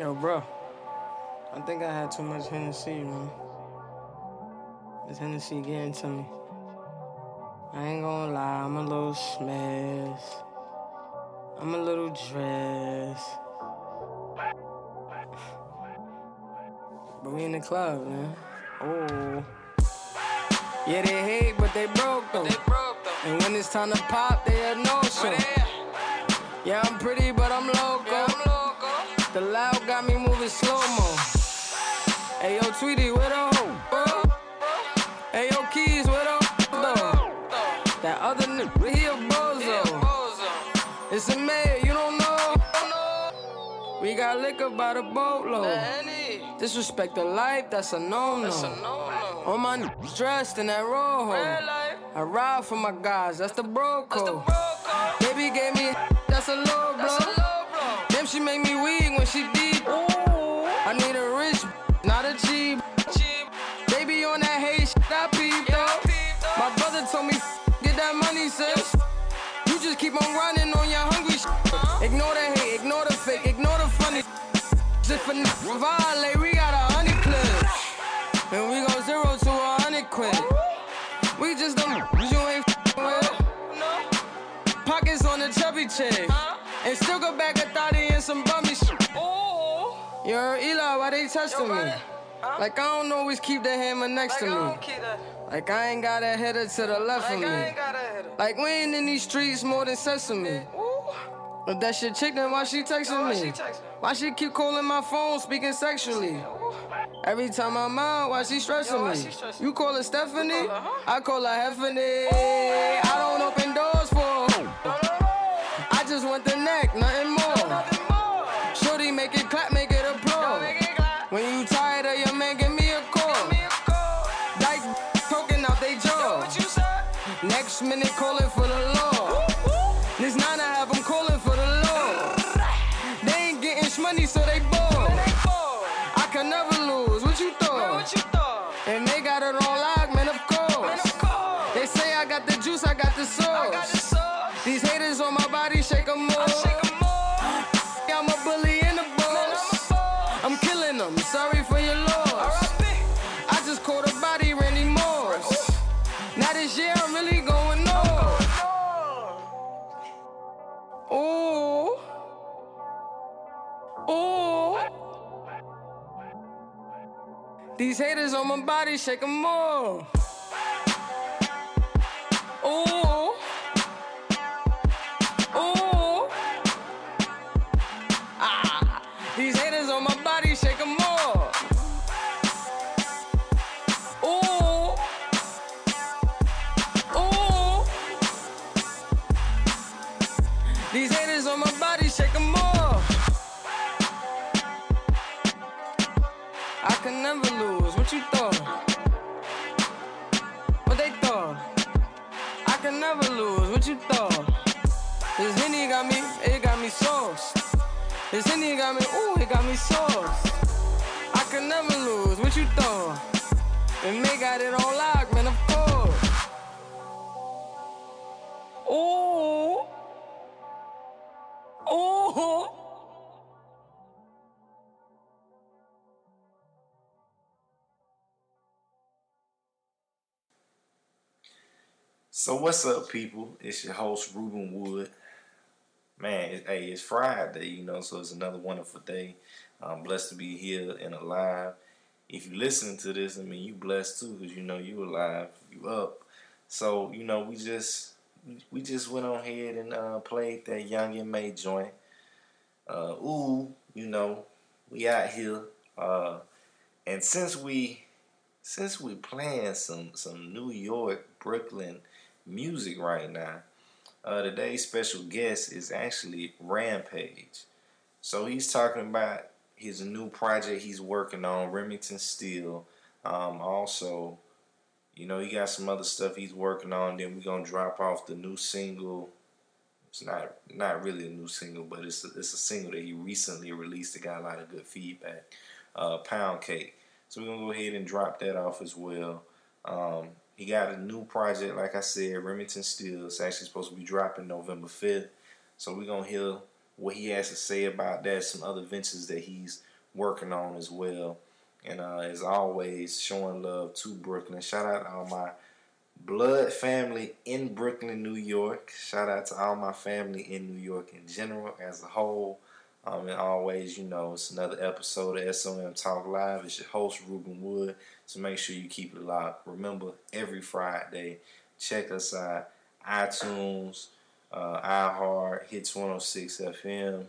Yo, bro. I think I had too much Hennessy, man. This Hennessy getting to me. I ain't gonna lie, I'm a little smashed. I'm a little dressed. But we in the club, man. Oh. Yeah, they hate, but they broke though. They broke though. And when it's time to pop, they a no show. Where they at? Yeah, I'm pretty, but I'm local. Yeah, I'm loco. The loud got me moving slow mo. Hey yo, Tweety, where the hoe? Hey yo, Keys, where the hoe? That other nigga, he a bozo. It's a mayor, you don't know. We got liquor by the boatload. Disrespect the life, that's a no That's no. All my niggas dressed in that rojo. I ride for my guys, that's the bro code. Baby gave me, that's a low blow. Low blow. Damn, she make me weak when she deep. I need a rich, not a cheap. Cheap. Baby on that hate shit, I peep Yeah, though. peep though. My brother told me, get that money, sis. You just keep on running on your hungry shit. Ignore the hate, ignore the fake, ignore the funny. Just for n- violate, we got a hundred clips. And we go zero to a hundred quid. We just them you ain't with. No. Pockets on the chubby chick. And still go some bummy shit. Ooh. You Eli, why they testing Yo, me? Huh? Like I don't always keep the hammer next Like to me. keep. Like I ain't got a header to the left Like of I me. ain't got a header. Like we ain't in these streets more than sesame. Ooh. But that shit chick, then why she texting Why me? she text me? Why she keep calling my phone, speaking sexually? Ooh. Every time I'm out, why she stressing Yo, why me? she stressing? You call her Stephanie? Call her, huh? I call her Heffany. I don't minute calling for These haters on my body, shake 'em more. You thought? This Henny got me, it got me sauce. This Henny got me, ooh, it got me sauce. I can never lose. What you thought? And they got it on lock, man, of course. Ooh. Ooh. So what's up, people? It's your host Rueben Wood. Man, it, hey, it's Friday, you know, so it's another wonderful day. I'm blessed to be here and alive. If you listening to this, I mean, you blessed too, because you know you alive, you up. So you know, we just we just went on ahead and uh, played that Young and May joint. Uh, ooh, you know, we out here, uh, and since we since we playing some some New York, Brooklyn music right now. Uh, today's special guest is actually Rampage. So he's talking about his new project he's working on, Remington Steel. Um, also, you know, he got some other stuff he's working on. Then we're gonna drop off the new single. It's not not really a new single, but it's a, it's a single that he recently released. It got a lot of good feedback. Uh, Pound Cake. So we're gonna go ahead and drop that off as well. Um, he got a new project, like I said, Remington Steel. It's actually supposed to be dropping November 5th. So we're gonna hear what he has to say about that, some other ventures that he's working on as well. And uh, as always, showing love to Brooklyn. Shout out to all my blood family in Brooklyn, New York. Shout out to all my family in New York in general as a whole. Um, and always, you know, it's another episode of SOM Talk Live. It's your host, Rueben Wood. So make sure you keep it locked. Remember, every Friday, check us out. iTunes, uh, iHeart, Hits 106 FM,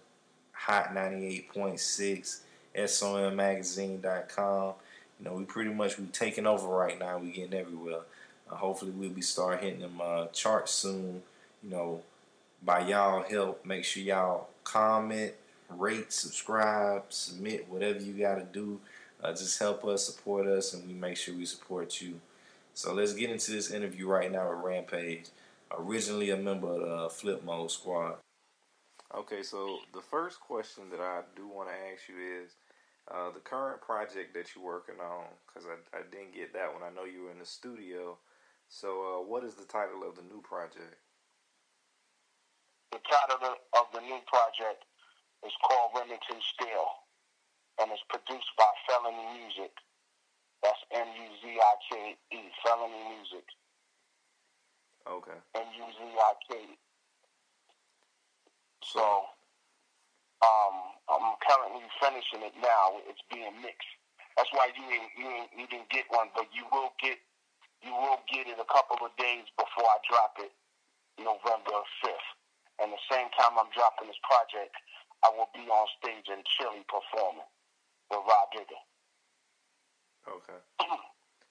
Hot 98.6, SOMMagazine.com. You know, we pretty much we taking over right now. We getting everywhere. Uh, hopefully, we'll be start hitting them uh, charts soon. You know, by y'all help, make sure y'all comment, rate, subscribe, submit, whatever you got to do. Uh, just help us, support us, and we make sure we support you. So let's get into this interview right now with Rampage, originally a member of the Flip Mode Squad. Okay, so the first question that I do want to ask you is uh, the current project that you're working on, because I, I didn't get that one. I know you were in the studio. So, uh, what is the title of the new project? The title of the new project is called Remington Steel, and it's produced by Felony Muzik. That's M U Z I K E, Felony Muzik. Okay. M U Z I K. So, um, I'm currently finishing it now. It's being mixed. That's why you ain't, you ain't, you didn't get one, but you will get you will get it a couple of days before I drop it, November fifth. And the same time I'm dropping this project, I will be on stage in Chile performing with Rah Digga. Okay.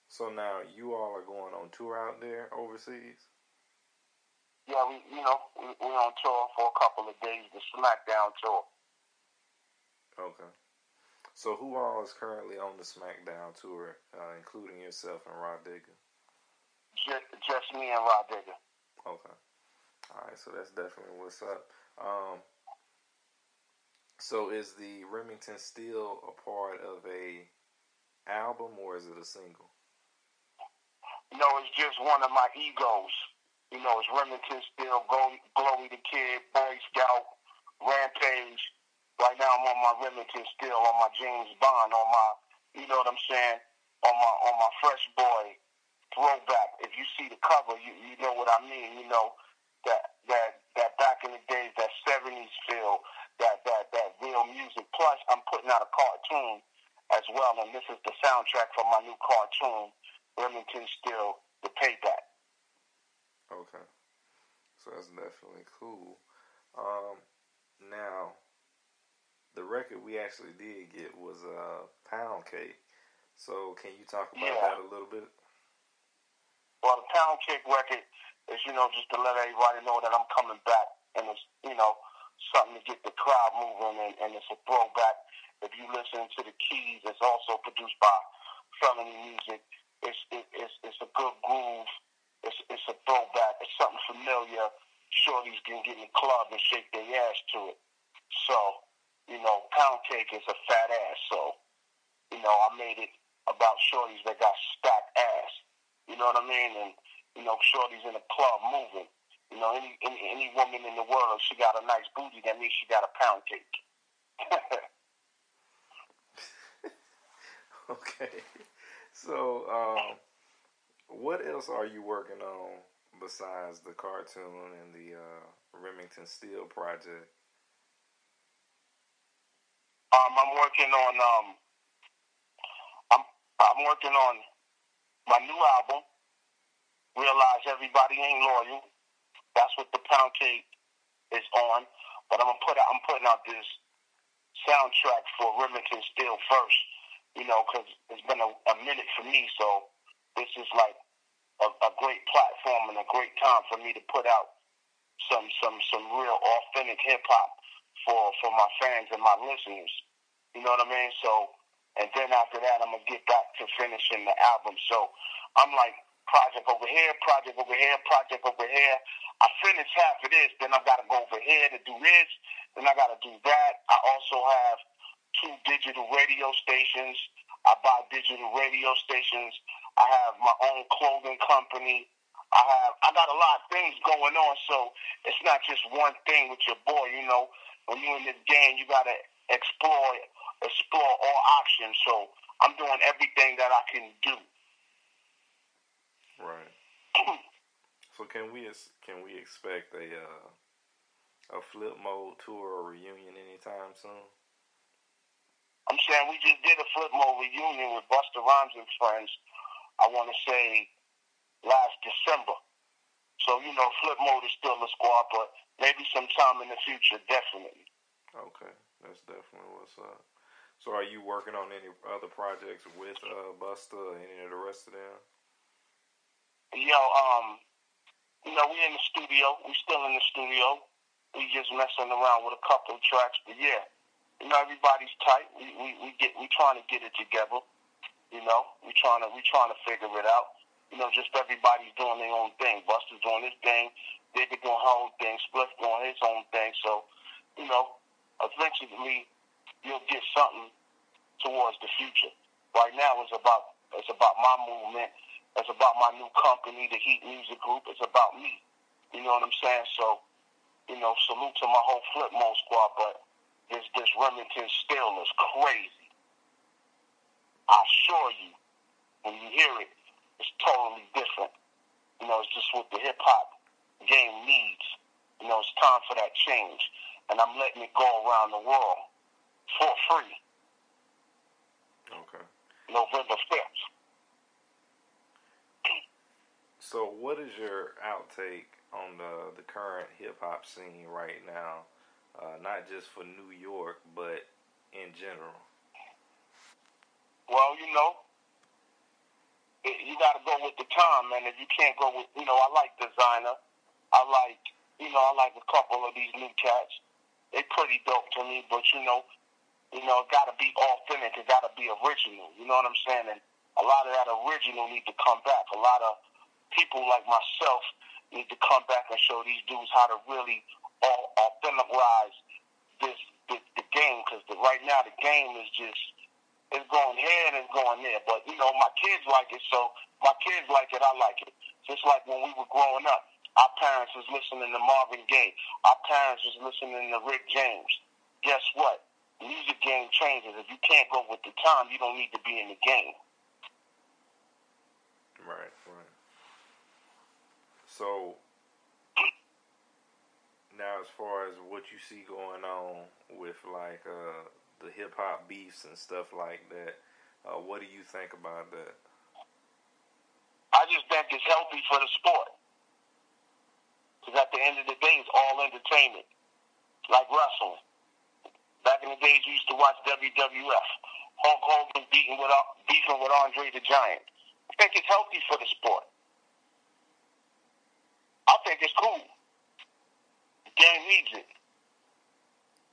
so now you all are going on tour out there overseas. Yeah, we you know we, we're on tour for a couple of days, the SmackDown tour. Okay. So who all is currently on the SmackDown tour, uh, including yourself and Rah Digga? Just, just me and Rah Digga. Okay. All right, so that's definitely what's up. Um, so is the Remington Steel a part of a album or is it a single? No, it's just one of my egos. You know, it's Remington Steel, Glowy the Kid, Boy Scout, Rampage. Right now, I'm on my Remington Steel, on my James Bond, on my, you know what I'm saying, on my on my Fresh Boy throwback. If you see the cover, you you know what I mean. You know that that that back in the days, that '70s feel, that that that real music. Plus, I'm putting out a cartoon as well, and this is the soundtrack for my new cartoon, Remington Steel, The Payback. Okay, so that's definitely cool. Um, now, the record we actually did get was uh, Pound Cake. So, can you talk about yeah. that a little bit? Well, the Pound Cake record is, you know, just to let everybody know that I'm coming back, and it's, you know, something to get the crowd moving, and, and it's a throwback. If you listen to the keys, it's also produced by Felony Muzik. It's it, it's it's a good groove. It's it's a throwback. It's something familiar. Shorties can get in the club and shake their ass to it. So, you know, Pound Cake is a fat ass. So, you know, I made it about shorties that got stacked ass. You know what I mean? And you know, shorties in the club moving. You know, any any, any woman in the world, if she got a nice booty, that means she got a pound cake. okay. So, um, what else are you working on besides the cartoon and the uh, Remington Steel project? Um, I'm working on um, I'm I'm working on my new album. Realize everybody ain't loyal. That's what the pound cake is on. But I'm gonna put out, I'm putting out this soundtrack for Remington Steel first. You know, because it's been a, a minute for me, so this is like a, a great platform and a great time for me to put out some some some real authentic hip hop for for my fans and my listeners. You know what I mean? So, and then after that, I'm gonna get back to finishing the album. So, I'm like project over here, project over here, project over here. I finish half of this, then I gotta go over here to do this, then I gotta do that. I also have two digital radio stations. I buy digital radio stations. I have my own clothing company. I have I got a lot of things going on, so it's not just one thing with your boy, you know. when you're in this game, you gotta explore explore all options. So I'm doing everything that I can do. Right. so can we can we expect a uh, a flip mode tour or reunion anytime soon? I'm saying we just did a flip mode reunion with Busta Rhymes and friends. I want to say last December. So you know, flip mode is still a squad, but maybe sometime in the future, definitely. Okay, that's definitely what's up. So, are you working on any other projects with uh, Busta or any of the rest of them? Yo, um, you know, we in the studio. We still in the studio. We just messing around with a couple of tracks, but yeah, you know, everybody's tight. We we, we get we trying to get it together. You know, we trying to we trying to figure it out. You know, just everybody's doing their own thing. Busta's doing his thing. Digga doing her own thing. Spliff doing his own thing. So, you know, eventually you'll get something towards the future. Right now, it's about it's about my movement. It's about my new company, the Heat Music Group. It's about me. You know what I'm saying? So, you know, salute to my whole Flip Mode squad. But this this Remington Steel is crazy. I assure you, when you hear it, it's totally different. You know, it's just what the hip hop game needs. You know, it's time for that change. And I'm letting it go around the world for free. Okay. November 5th. So, what is your outtake on the the current hip hop scene right now? Uh, not just for New York, but in general. Well, you know, it, you got to go with the time, man. If you can't go with, you know, I like Desiigner. I like, you know, I like a couple of these new cats. They pretty dope to me, but you know, you know, it got to be authentic. It got to be original. You know what I'm saying? And a lot of that original need to come back. A lot of people like myself need to come back and show these dudes how to really authenticize this, this the game. Because right now the game is just it's going here and it's going there. But you know, my kids like it, so my kids like it. I like it. Just like when we were growing up, our parents was listening to Marvin Gaye. Our parents was listening to Rick James. Guess what? Music game changes. If you can't go with the time, you don't need to be in the game. Right. So now, as far as what you see going on with like uh, the hip hop beefs and stuff like that, uh, what do you think about that? I just think it's healthy for the sport. Because at the end of the day, it's all entertainment, like wrestling. Back in the days, we used to watch WWF. Hulk Hogan beating with beefing with Andre the Giant. I think it's healthy for the sport. I think it's cool. The game needs it.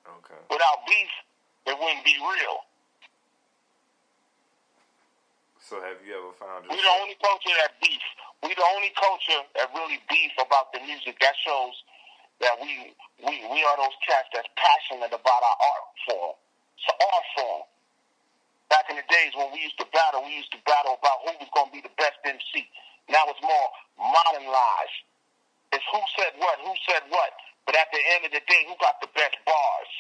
Okay. Without beef, it wouldn't be real. So have you ever found yourself? We the only culture that beef. We're the only culture that really beef about the music. That shows that we we we are those cats that's passionate about our art form. It's an art form. Back in the days when we used to battle, we used to battle about who was going to be the best MC. Now it's more modernized. It's who said what, who said what. But at the end of the day, who got the best bars?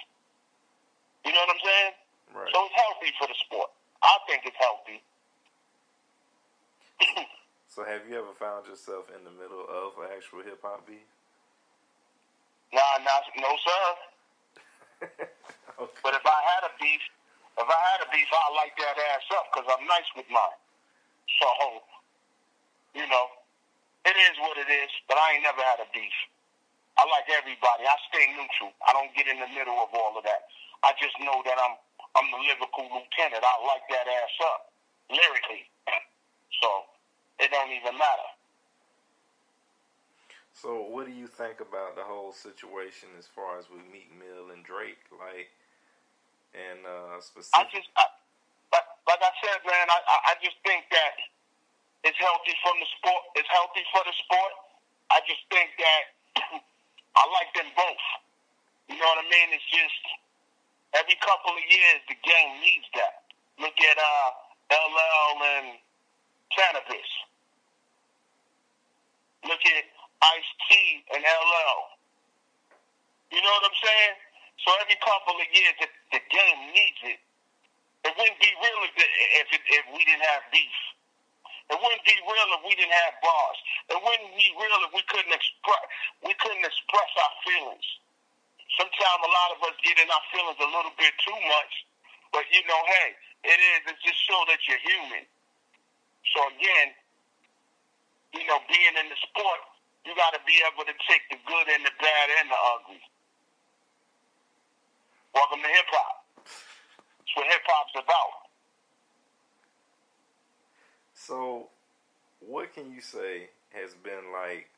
You know what I'm saying? Right. So it's healthy for the sport. I think it's healthy. so have you ever found yourself in the middle of an actual hip hop beef? Nah, nah, no sir. okay. But if I had a beef, if I had a beef, I'd light that ass up because I'm nice with mine. So, you know, it is what it is. But I ain't never had a beef. I like everybody. I stay neutral. I don't get in the middle of all of that. I just know that I'm I'm the lyrical lieutenant. I like that ass up lyrically, so it don't even matter. So, what do you think about the whole situation as far as with Meek Mill and Drake, like, and uh, specific? I just, I, like, like I said, man, I, I just think that it's healthy from the sport. It's healthy for the sport. I just think that I like them both. You know what I mean? It's just every couple of years the game needs that. Look at uh, LL and Canibus. Look at Ice T and LL. You know what I'm saying? So every couple of years, the, the game needs it. It wouldn't be real if, if, if we didn't have beef. It wouldn't be real if we didn't have bars. It wouldn't be real if we couldn't express we couldn't express our feelings. Sometimes a lot of us get in our feelings a little bit too much, but you know, hey, it is. It just show that you're human. So again, you know, being in the sport, you got to be able to take the good and the bad and the ugly. Welcome to hip hop. That's what hip hop's about. So, what can you say has been like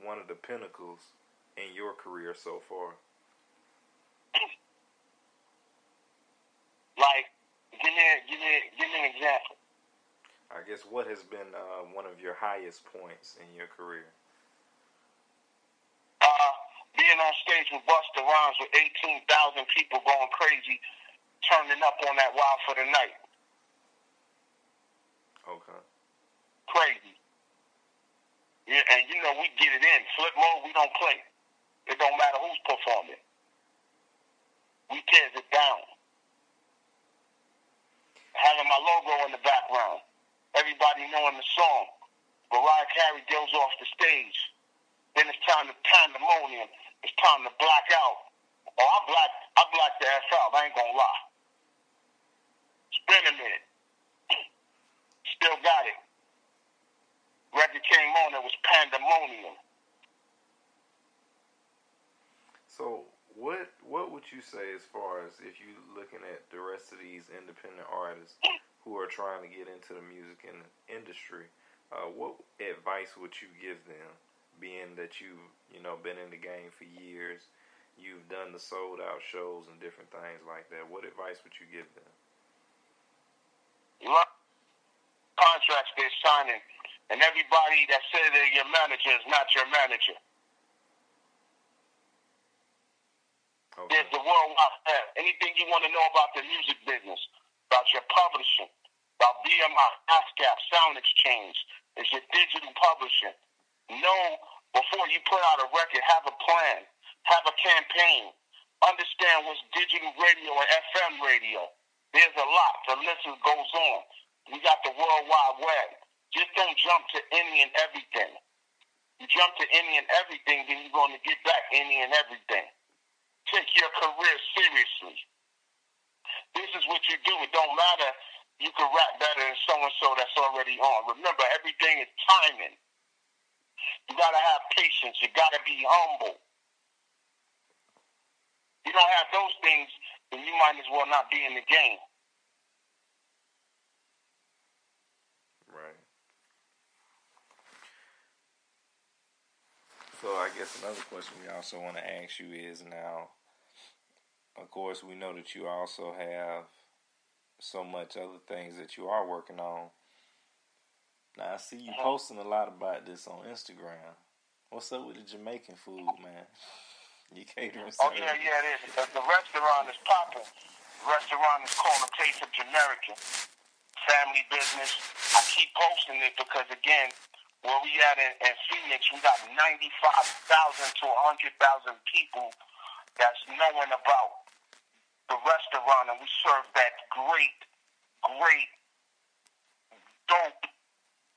one of the pinnacles in your career so far? Like, give me, give me, give me an example. I guess what has been uh, one of your highest points in your career? Uh, being on stage with Busta Rhymes with 18,000 people going crazy, turning up on that Wild for the Night. Okay. Crazy. Yeah, and you know, we get it in. Flip mode, we don't play. It don't matter who's performing. We tears it down. Having my logo in the background. Everybody knowing the song. Mariah Carey goes off the stage. Then it's time to pandemonium. It's time to black out. Oh, I black I blacked the ass out, I ain't gonna lie. Been a minute. Still got it. Record came on, it was pandemonium. So, what what would you say as far as if you looking at the rest of these independent artists who are trying to get into the music in industry? Uh, what advice would you give them, being that you've you know been in the game for years, you've done the sold out shows and different things like that? What advice would you give them? Contracts they're signing, and everybody that says they're your manager is not your manager. Okay. There's the worldwide web. Anything you want to know about the music business, about your publishing, about BMI, ASCAP, Sound Exchange, is your digital publishing. Know before you put out a record, have a plan, have a campaign, understand what's digital radio and FM radio. There's a lot. The list goes on. We got the World Wide Web. Just don't jump to any and everything. You jump to any and everything, then you're going to get back any and everything. Take your career seriously. This is what you do. It don't matter. You can rap better than so and so that's already on. Remember, everything is timing. You gotta have patience. You gotta be humble. You don't have those things, then you might as well not be in the game. Right. So I guess another question we also want to ask you is now, of course, we know that you also have so much other things that you are working on. Now I see you uh-huh. posting a lot about this on Instagram. What's up with the Jamaican food, man? You catering Oh yeah, yeah, it is. The, the restaurant is popping. The restaurant is called A Taste of Jamaican. Family business. I keep posting it because again, where we at in, in Phoenix, we got ninety-five thousand to hundred thousand people that's knowing about the restaurant, and we serve that great, great, dope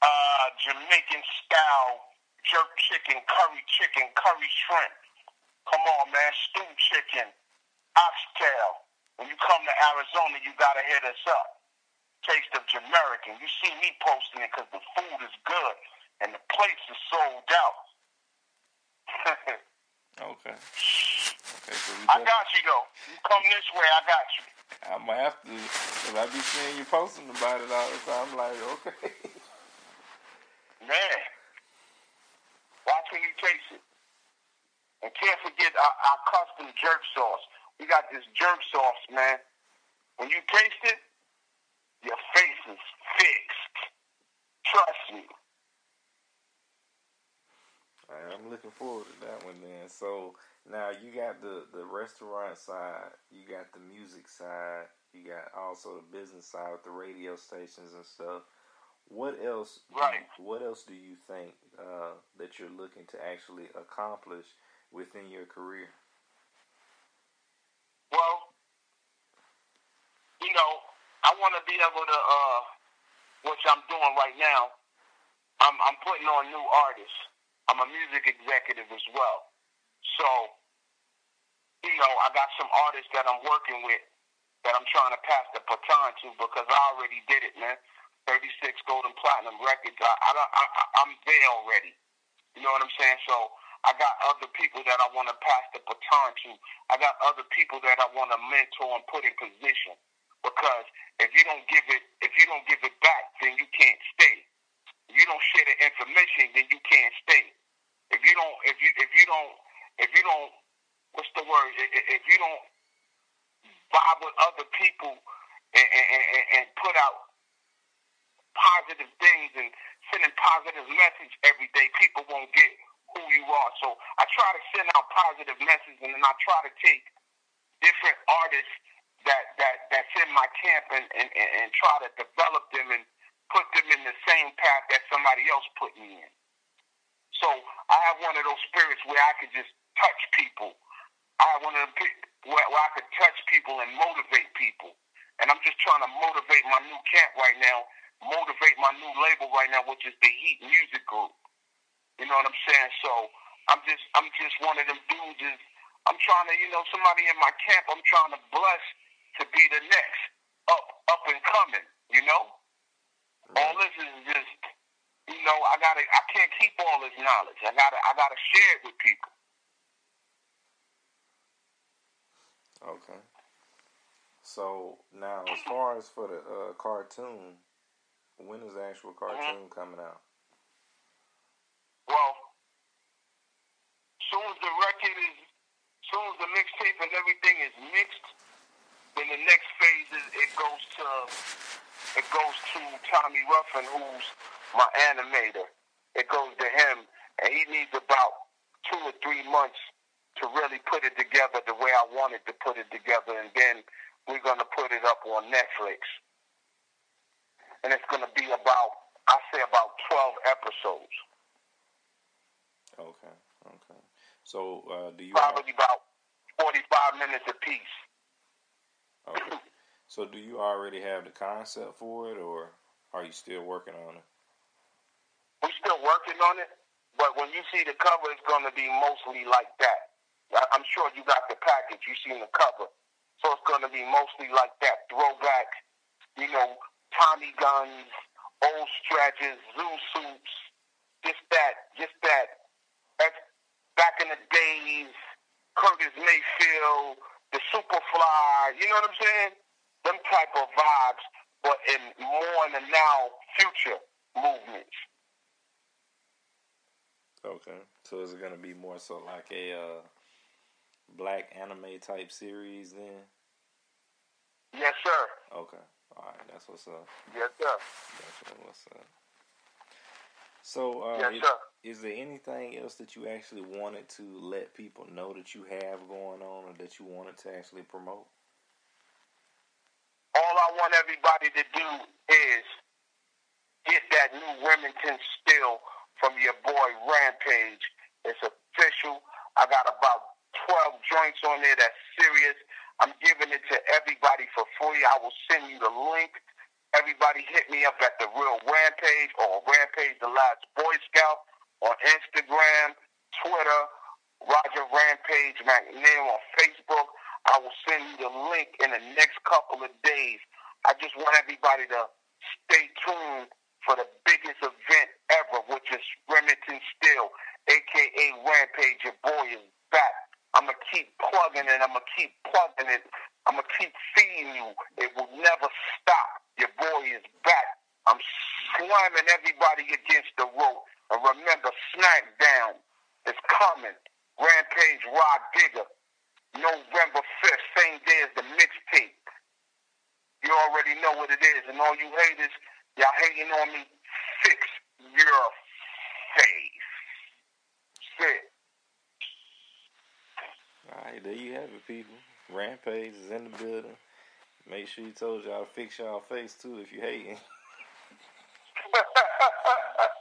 uh, Jamaican style jerk chicken, curry chicken, curry shrimp. Come on, man, stew chicken, oxtail. When you come to Arizona, you gotta hit us up. Taste of Jamaican. You see me posting it because the food is good and the place is sold out. Okay. Okay, so I got you though. You come this way, I got you. I'm gonna have to, cause I be seeing you posting about it all the time. I'm like, okay. Man, watch when you taste it. And can't forget our, our custom jerk sauce. We got this jerk sauce, man. When you taste it, your face is fixed. Trust me. I'm looking forward to that one then. So now you got the the restaurant side, you got the music side, you got also the business side with the radio stations and stuff. What else? Right. You, what else do you think uh, that you're looking to actually accomplish within your career? Well, you know, I want to be able to, uh, which I'm doing right now. I'm, I'm putting on new artists I'm a music executive as well. So, you know, I got some artists that I'm working with that I'm trying to pass the baton to because I already did it, man. 36 gold and platinum records. I, I, I, I'm there already. You know what I'm saying? So I got other people that I want to pass the baton to. I got other people that I want to mentor and put in position. Because if you don't give it, if you don't give it back, then you can't stay. If you don't share the information, then you can't stay. If you don't, if you, if you don't, if you don't, what's the word? If you don't vibe with other people and, and, and, and put out positive things and sending positive message every day, people won't get who you are. So I try to send out positive messages, and then I try to take different artists that that that's in my camp and, and, and try to develop them and put them in the same path that somebody else put me in. So I have one of those spirits where I could just touch people. I have one of them where, where I could touch people and motivate people. And I'm just trying to motivate my new camp right now, motivate my new label right now, which is the Heat Music Group. You know what I'm saying? So I'm just I'm just one of them dudes. I'm trying to you know somebody in my camp. I'm trying to bless to be the next up up and coming. You know. All this is just you know I gotta I can't keep all this knowledge. I gotta I gotta share it with people. Okay. So now, as far as for the uh, cartoon, when is the actual mm-hmm. cartoon mm-hmm. coming out? Well, soon as the record is, soon as the mixtape and everything is mixed, then the next phase is it goes to it goes to Tommy Ruffin, who's my animator. It goes to him, and he needs about two or three months to really put it together the way I wanted to put it together, and then we're gonna put it up on Netflix, and it's gonna be about I say about twelve episodes. Okay, okay. So, uh, do you probably have... about forty-five minutes a piece? Okay. so, do you already have the concept for it, or are you still working on it? We're still working on it, but when you see the cover, it's going to be mostly like that. I'm sure you got the package. You seen the cover, so it's going to be mostly like that throwback. You know, Tommy guns, old stretches, zoo suits, just that, just that back in the days, Curtis Mayfield, the Superfly, you know what I'm saying? Them type of vibes, but in more in the now future movements. Okay, so is it gonna be more so like a uh, black anime type series then? Yes, sir. Okay, all right, that's what's up. Yes, sir. That's what's up. So, uh, yes, sir. Is there anything else that you actually wanted to let people know that you have going on or that you wanted to actually promote? Want everybody to do is get that new Remington Steel from your boy Rampage. It's official. I got about 12 joints on there that's serious. I'm giving it to everybody for free. I will send you the link. Everybody hit me up at the Real Rampage or Rampage the Last Boy Scout on Instagram, Twitter, Roger Rampage McNeil on Facebook. I will send you the link in the next couple of days. I just want everybody to stay tuned for the biggest event ever, which is Remington Steel, aka Rampage. Your boy is back. I'm gonna keep plugging it. I'm gonna keep plugging it. I'm gonna keep feeding you. It will never stop. Your boy is back. I'm slamming everybody against the rope. And remember, SmackDown is coming. Rampage Rah Digga. November 5th, same day as the mixtape. You already know what it is. And all you haters, y'all hating on me, fix your face. Sit. Alright, there you have it, people. Rampage is in the building. Make sure you told y'all to fix y'all face too if you hating.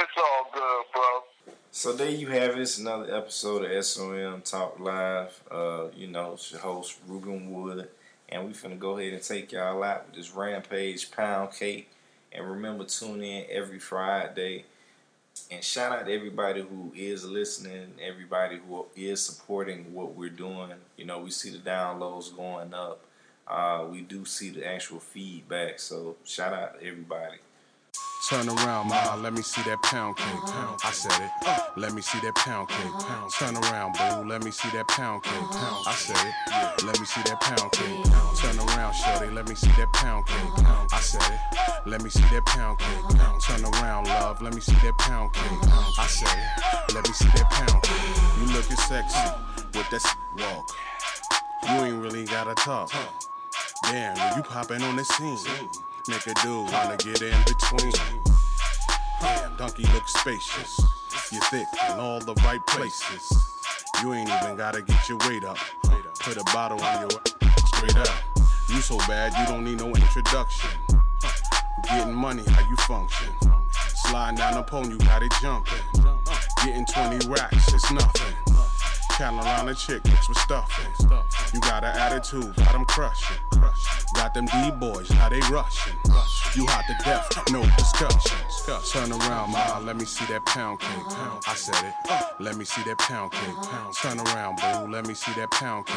It's all good, bro. So there you have it. It's another episode of SOM Talk Live. Uh, you know, it's your host Rueben Wood, And we finna go ahead and take y'all out with this Rampage Pound Cake. And remember, tune in every Friday. And shout out to everybody who is listening, everybody who is supporting what we're doing. You know, we see the downloads going up. Uh, we do see the actual feedback. So shout out to everybody. Turn around, ma, let me see that pound cake. I said it. Let me see that pound cake. Turn around, boo, let me see that pound cake. I said it. Let me see that pound cake. Turn around, shorty, let me see that pound cake. I said it. Let me see that pound cake. Turn around, love, let me see that pound cake. I said it. Let me see that pound cake. You looking sexy with that walk. You ain't really gotta talk. Damn, you popping on the scene. Nigga do wanna get in between. Damn, donkey looks spacious. You thick in all the right places. You ain't even gotta get your weight up. Put a bottle on your straight up. You so bad you don't need no introduction. Getting money, how you function? Sliding down pole, you got it jumping. Getting 20 racks, it's nothing. Carolina chick mixed with stuffing. You got an attitude, got them crushing. Got them D-boys, how they rushing. You hot to death, no discussion. Turn around, ma, let me see that pound cake. I said it. Let me see that pound cake. Turn around, boo, let me see that pound cake.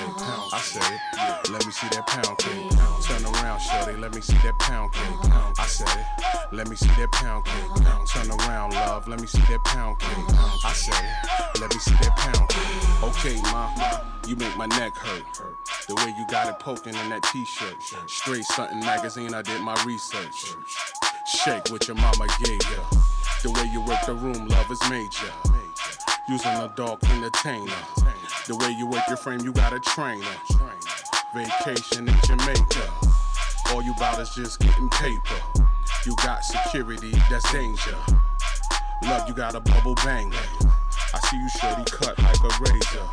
I said it. Let me see that pound cake. Turn around, shorty, let me see that pound cake. I said it. Let me see that pound cake. Turn around, love, let me see that pound cake. I said it. Let me see that pound cake. Okay, ma, you make my neck hurt. The way you got it poking in that t-shirt. Straight stunting magazine, I did my research. Shake what your mama gave ya. The way you work the room, love is major. Using a dog entertainer. The way you work your frame, you got a trainer. Vacation in Jamaica. All you bout is just getting paper. You got security, that's danger. Love, you got a bubble banger. I see you shorty cut like a razor.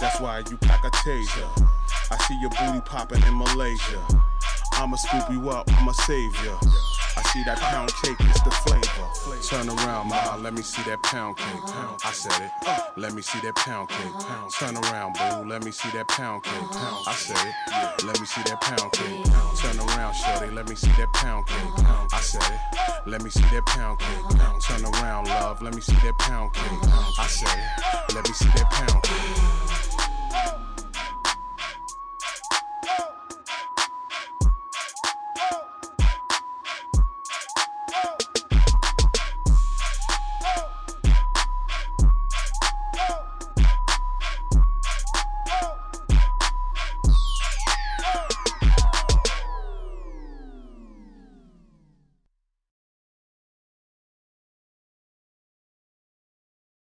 That's why you pack a taser. I see your booty popping in Malaysia. I'ma scoop you up, I'ma. See that pound cake is the flavor. Turn around, ma, let me see that pound cake. I said it. Uh, let me see that pound cake. Turn around, boo, let me see that pound cake. I said it. Let me see that pound cake. Turn around, shorty, let me see that pound cake. I said it. Let me see that pound cake. Turn around, love, let me see that pound cake. I said it. Let me see that pound cake.